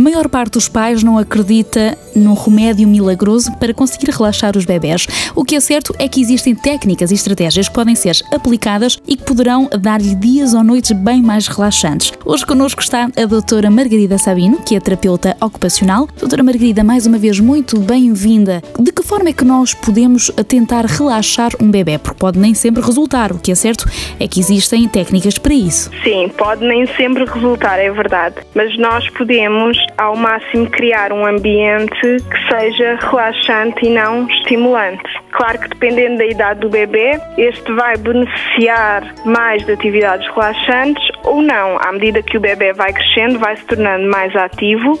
A maior parte dos pais não acredita num remédio milagroso para conseguir relaxar os bebés. O que é certo é que existem técnicas e estratégias que podem ser aplicadas e que poderão dar-lhe dias ou noites bem mais relaxantes. Hoje connosco está a doutora Margarida Sabino, que é terapeuta ocupacional. Doutora Margarida, mais uma vez, muito bem-vinda. De que forma é que nós podemos tentar relaxar um bebê? Porque pode nem sempre resultar. O que é certo é que existem técnicas para isso. Sim, pode nem sempre resultar, é verdade. Mas nós podemos, ao máximo, criar um ambiente que seja relaxante e não estimulante. Claro que dependendo da idade do bebê, este vai beneficiar mais de atividades relaxantes ou não. À medida que o bebê vai crescendo, vai se tornando mais ativo uh,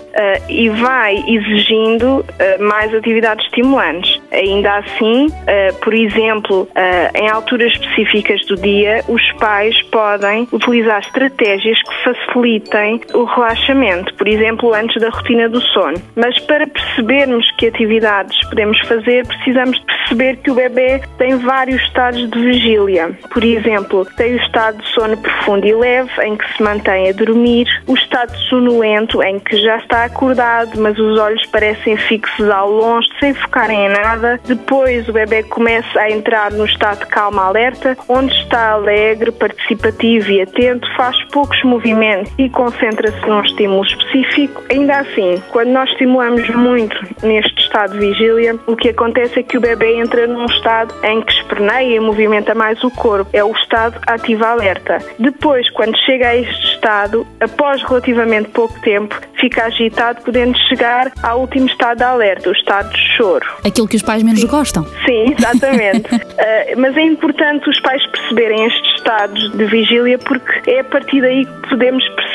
e vai exigindo uh, mais atividades estimulantes. Ainda assim, uh, por exemplo, em alturas específicas do dia, os pais podem utilizar estratégias que facilitem o relaxamento, por exemplo, antes da rotina do sono. Mas para percebermos que atividades podemos fazer, precisamos perceber que o bebê tem vários estados de vigília. Por exemplo, tem o estado de sono profundo e leve, em que se mantém a dormir, o estado sonolento, em que já está acordado, mas os olhos parecem fixos ao longe, sem focarem em nada. Depois o bebê começa a entrar no estado de calma alerta, onde está alegre, participativo e atento, faz poucos movimentos e concentra-se num estímulo específico. Ainda assim, quando nós estimulamos muito neste estado de vigília, o que acontece é que o bebê entra num estado em que esperneia e movimenta mais o corpo. É o estado ativo-alerta. Depois, quando chega a este estado, após relativamente pouco tempo, fica agitado, podendo chegar ao último estado de alerta, o estado de choro. Aquilo que os pais menos gostam. Sim, exatamente. uh, mas é importante os pais perceberem estes estados de vigília porque é a partir daí que podemos perceber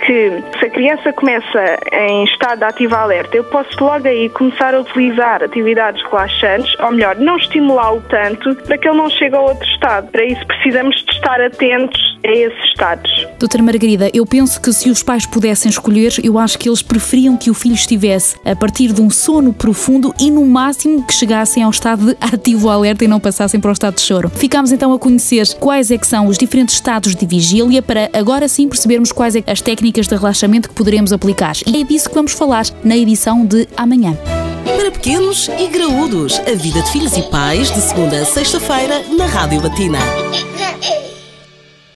que se a criança começa em estado de ativo alerta, eu posso logo aí começar a utilizar atividades relaxantes, ou melhor, não estimulá-lo tanto para que ele não chegue a outro estado. Para isso precisamos de estar atentos a esses estados. Doutora Margarida, eu penso que se os pais pudessem escolher, eu acho que eles preferiam que o filho estivesse a partir de um sono profundo e no máximo que chegassem ao estado de ativo alerta e não passassem para o estado de choro. Ficámos então a conhecer quais é que são os diferentes estados de vigília para agora sim percebermos quais é as técnicas de relaxamento que poderemos aplicar. E é disso que vamos falar na edição de amanhã. Para pequenos e graúdos, a vida de filhos e pais, de segunda a sexta-feira, na Rádio Batina.